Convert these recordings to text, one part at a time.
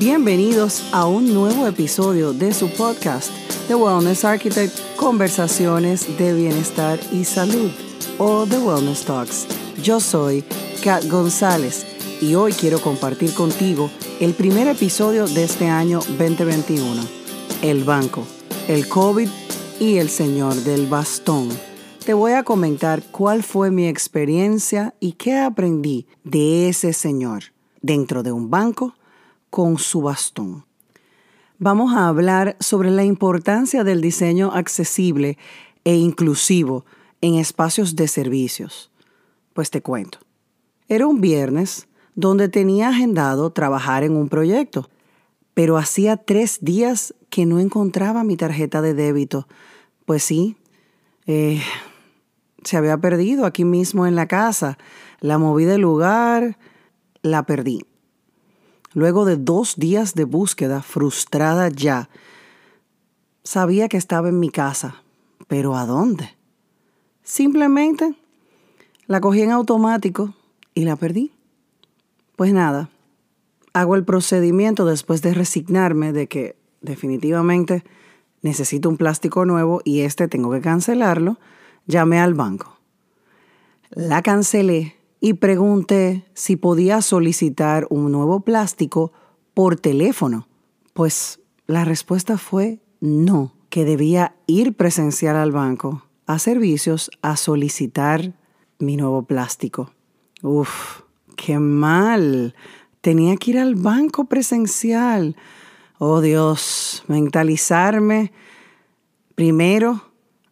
Bienvenidos a un nuevo episodio de su podcast, The Wellness Architect, Conversaciones de Bienestar y Salud, o The Wellness Talks. Yo soy Kat González y hoy quiero compartir contigo el primer episodio de este año 2021, el banco, el COVID y el señor del bastón. Te voy a comentar cuál fue mi experiencia y qué aprendí de ese señor dentro de un banco con su bastón. Vamos a hablar sobre la importancia del diseño accesible e inclusivo en espacios de servicios. Pues te cuento. Era un viernes donde tenía agendado trabajar en un proyecto, pero hacía tres días que no encontraba mi tarjeta de débito. Pues sí, eh, se había perdido aquí mismo en la casa. La moví del lugar, la perdí. Luego de dos días de búsqueda, frustrada ya, sabía que estaba en mi casa, pero ¿a dónde? Simplemente la cogí en automático y la perdí. Pues nada, hago el procedimiento después de resignarme de que definitivamente necesito un plástico nuevo y este tengo que cancelarlo. Llamé al banco. La cancelé y pregunté si podía solicitar un nuevo plástico por teléfono. Pues la respuesta fue no, que debía ir presencial al banco a servicios a solicitar mi nuevo plástico. Uf, qué mal. Tenía que ir al banco presencial. Oh Dios, mentalizarme primero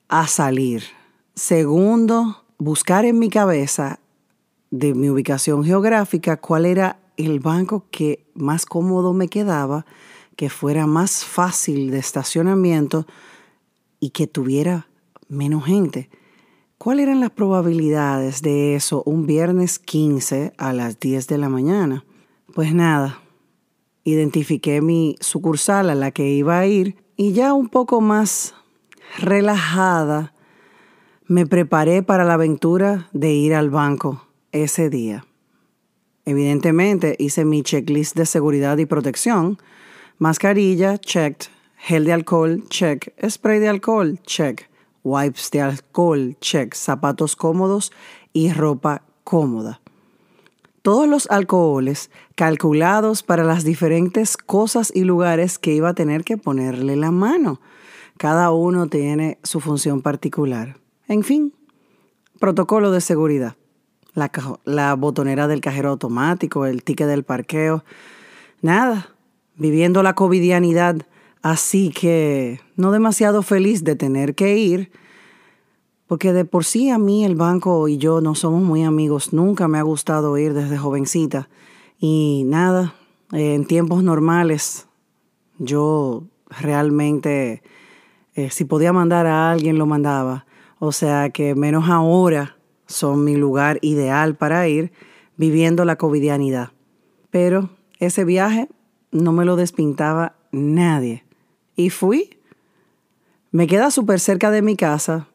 a salir. Segundo, buscar en mi cabeza de mi ubicación geográfica cuál era el banco que más cómodo me quedaba, que fuera más fácil de estacionamiento y que tuviera menos gente. ¿Cuáles eran las probabilidades de eso un viernes 15 a las 10 de la mañana? Pues nada, identifiqué mi sucursal a la que iba a ir y ya un poco más relajada me preparé para la aventura de ir al banco ese día. Evidentemente hice mi checklist de seguridad y protección. Mascarilla, checked. Gel de alcohol, check. Spray de alcohol, check. Wipes de alcohol, check. Zapatos cómodos y ropa cómoda. Todos los alcoholes calculados para las diferentes cosas y lugares que iba a tener que ponerle la mano. Cada uno tiene su función particular. En fin, protocolo de seguridad. La, botonera del cajero automático, el ticket del parqueo. Nada, viviendo la covidianidad. Así que no demasiado feliz de tener que ir, porque de por sí a mí el banco y yo no somos muy amigos. Nunca me ha gustado ir desde jovencita. Y nada, en tiempos normales yo realmente, eh, si podía mandar a alguien, lo mandaba. O sea que menos ahora son mi lugar ideal para ir viviendo la covidianidad. Pero ese viaje no me lo despintaba nadie. Y fui. Me queda súper cerca de mi casa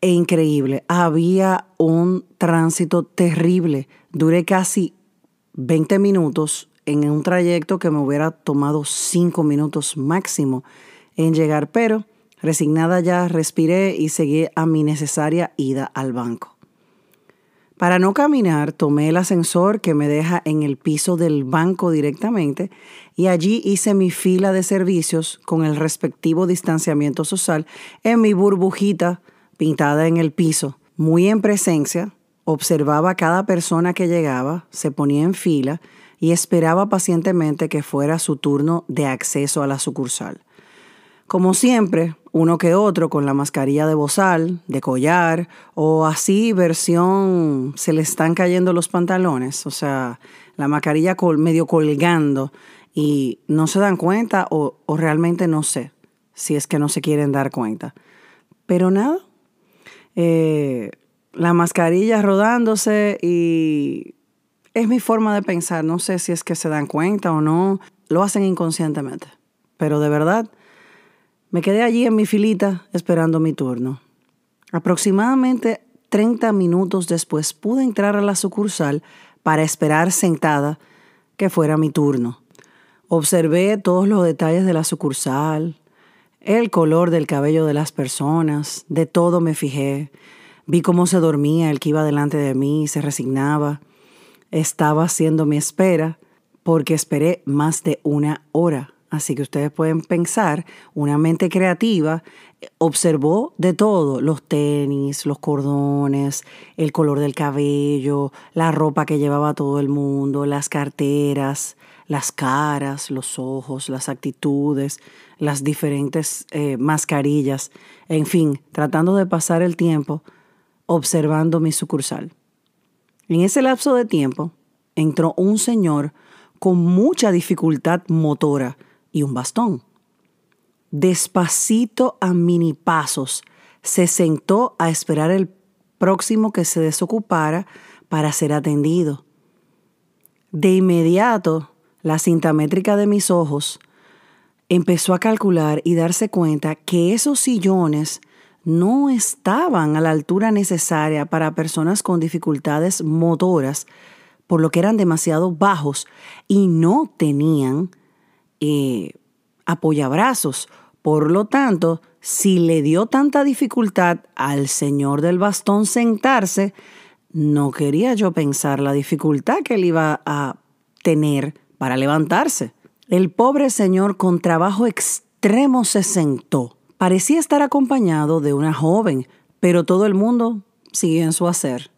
e increíble. Había un tránsito terrible. Duré casi 20 minutos en un trayecto que me hubiera tomado 5 minutos máximo en llegar, pero Resignada ya, respiré y seguí a mi necesaria ida al banco. Para no caminar, tomé el ascensor que me deja en el piso del banco directamente y allí hice mi fila de servicios con el respectivo distanciamiento social en mi burbujita pintada en el piso. Muy en presencia, observaba cada persona que llegaba, se ponía en fila y esperaba pacientemente que fuera su turno de acceso a la sucursal. Como siempre, uno que otro con la mascarilla de bozal, de collar, o así versión se le están cayendo los pantalones, o sea, la mascarilla medio colgando y no se dan cuenta o, o realmente no sé si es que no se quieren dar cuenta. Pero nada, eh, la mascarilla rodándose y es mi forma de pensar, no sé si es que se dan cuenta o no, lo hacen inconscientemente, pero de verdad me quedé allí en mi filita esperando mi turno. Aproximadamente 30 minutos después pude entrar a la sucursal para esperar sentada que fuera mi turno. Observé todos los detalles de la sucursal, el color del cabello de las personas, de todo me fijé. Vi cómo se dormía el que iba delante de mí, se resignaba. Estaba haciendo mi espera porque esperé más de una hora. Así que ustedes pueden pensar, una mente creativa observó de todo, los tenis, los cordones, el color del cabello, la ropa que llevaba todo el mundo, las carteras, las caras, los ojos, las actitudes, las diferentes eh, mascarillas, en fin, tratando de pasar el tiempo observando mi sucursal. En ese lapso de tiempo entró un señor con mucha dificultad motora y un bastón. Despacito a mini pasos se sentó a esperar el próximo que se desocupara para ser atendido. De inmediato la cinta métrica de mis ojos, empezó a calcular y darse cuenta que esos sillones no estaban a la altura necesaria para personas con dificultades motoras, por lo que eran demasiado bajos y no tenían eh, apoyabrazos. Por lo tanto, si le dio tanta dificultad al señor del bastón sentarse, no quería yo pensar la dificultad que él iba a tener para levantarse. El pobre señor con trabajo extremo se sentó. Parecía estar acompañado de una joven, pero todo el mundo siguió en su hacer.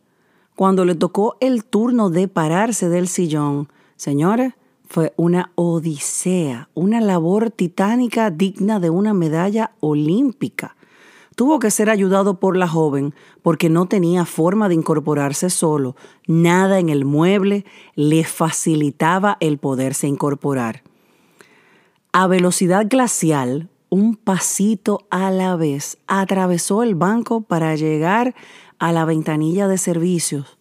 Cuando le tocó el turno de pararse del sillón, señores, fue una odisea, una labor titánica digna de una medalla olímpica. Tuvo que ser ayudado por la joven porque no tenía forma de incorporarse solo. Nada en el mueble le facilitaba el poderse incorporar. A velocidad glacial, un pasito a la vez, atravesó el banco para llegar a la ventanilla de servicios.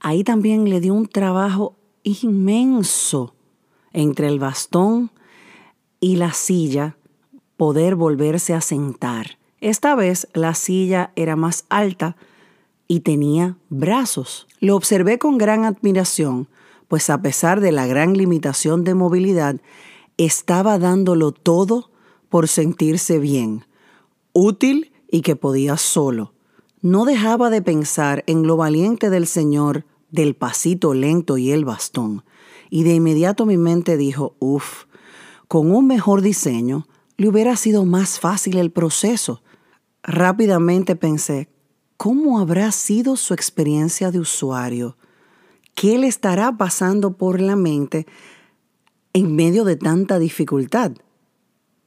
Ahí también le dio un trabajo inmenso entre el bastón y la silla poder volverse a sentar. Esta vez la silla era más alta y tenía brazos. Lo observé con gran admiración, pues a pesar de la gran limitación de movilidad, estaba dándolo todo por sentirse bien, útil y que podía solo. No dejaba de pensar en lo valiente del Señor, del pasito lento y el bastón. Y de inmediato mi mente dijo, uff, con un mejor diseño, le hubiera sido más fácil el proceso. Rápidamente pensé, ¿cómo habrá sido su experiencia de usuario? ¿Qué le estará pasando por la mente en medio de tanta dificultad?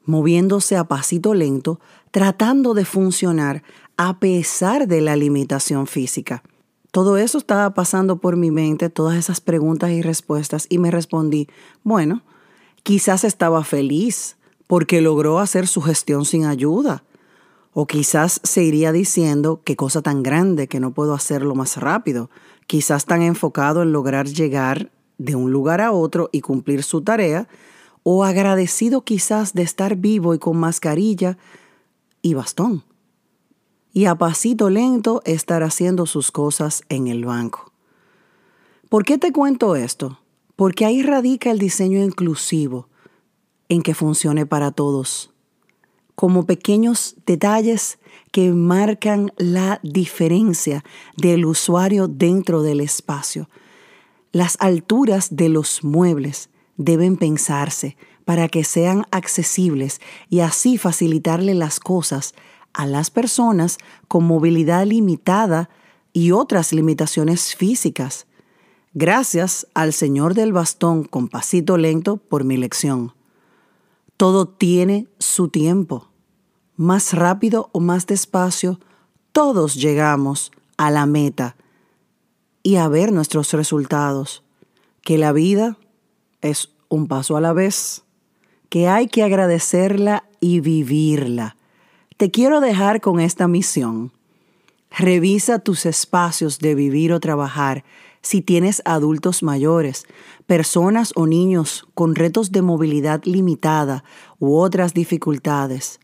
Moviéndose a pasito lento, tratando de funcionar a pesar de la limitación física. Todo eso estaba pasando por mi mente, todas esas preguntas y respuestas, y me respondí, bueno, quizás estaba feliz porque logró hacer su gestión sin ayuda o quizás se iría diciendo qué cosa tan grande que no puedo hacerlo más rápido. Quizás tan enfocado en lograr llegar de un lugar a otro y cumplir su tarea, o agradecido quizás de estar vivo y con mascarilla y bastón. Y a pasito lento estar haciendo sus cosas en el banco. ¿Por qué te cuento esto? Porque ahí radica el diseño inclusivo, en que funcione para todos como pequeños detalles que marcan la diferencia del usuario dentro del espacio. Las alturas de los muebles deben pensarse para que sean accesibles y así facilitarle las cosas a las personas con movilidad limitada y otras limitaciones físicas. Gracias al Señor del bastón con pasito lento por mi lección. Todo tiene su tiempo. Más rápido o más despacio, todos llegamos a la meta y a ver nuestros resultados. Que la vida es un paso a la vez, que hay que agradecerla y vivirla. Te quiero dejar con esta misión. Revisa tus espacios de vivir o trabajar si tienes adultos mayores, personas o niños con retos de movilidad limitada u otras dificultades.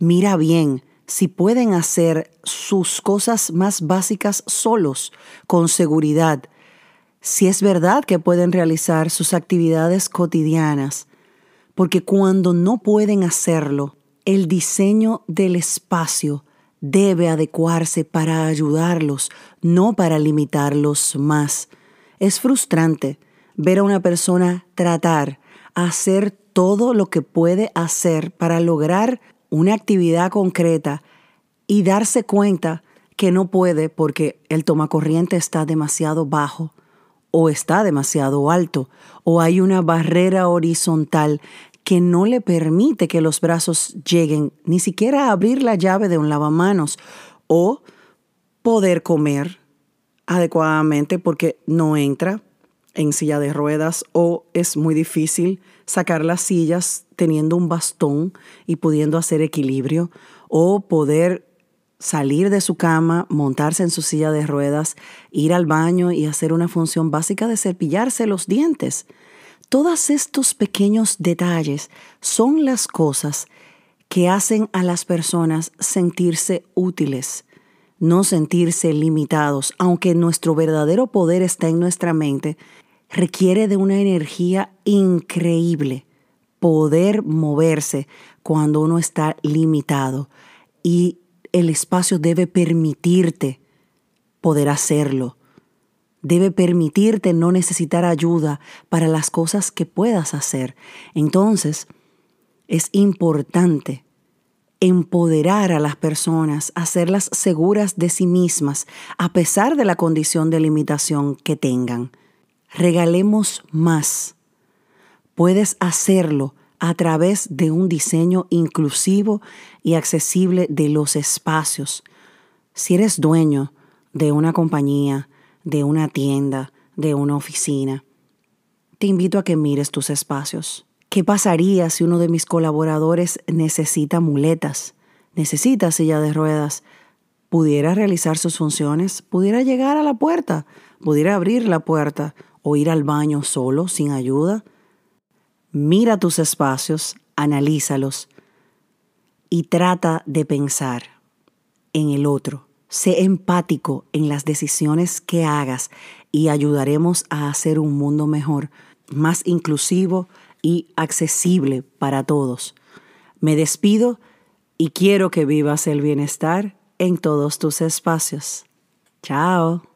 Mira bien si pueden hacer sus cosas más básicas solos, con seguridad, si es verdad que pueden realizar sus actividades cotidianas, porque cuando no pueden hacerlo, el diseño del espacio debe adecuarse para ayudarlos, no para limitarlos más. Es frustrante ver a una persona tratar, hacer todo lo que puede hacer para lograr una actividad concreta y darse cuenta que no puede porque el tomacorriente está demasiado bajo o está demasiado alto o hay una barrera horizontal que no le permite que los brazos lleguen ni siquiera a abrir la llave de un lavamanos o poder comer adecuadamente porque no entra en silla de ruedas o es muy difícil sacar las sillas teniendo un bastón y pudiendo hacer equilibrio o poder salir de su cama, montarse en su silla de ruedas, ir al baño y hacer una función básica de cepillarse los dientes. Todos estos pequeños detalles son las cosas que hacen a las personas sentirse útiles, no sentirse limitados, aunque nuestro verdadero poder está en nuestra mente, requiere de una energía increíble poder moverse cuando uno está limitado y el espacio debe permitirte poder hacerlo. Debe permitirte no necesitar ayuda para las cosas que puedas hacer. Entonces, es importante empoderar a las personas, hacerlas seguras de sí mismas, a pesar de la condición de limitación que tengan. Regalemos más. Puedes hacerlo a través de un diseño inclusivo y accesible de los espacios. Si eres dueño de una compañía, de una tienda, de una oficina, te invito a que mires tus espacios. ¿Qué pasaría si uno de mis colaboradores necesita muletas, necesita silla de ruedas? ¿Pudiera realizar sus funciones? ¿Pudiera llegar a la puerta? ¿Pudiera abrir la puerta? ¿O ir al baño solo, sin ayuda? Mira tus espacios, analízalos y trata de pensar en el otro. Sé empático en las decisiones que hagas y ayudaremos a hacer un mundo mejor, más inclusivo y accesible para todos. Me despido y quiero que vivas el bienestar en todos tus espacios. Chao.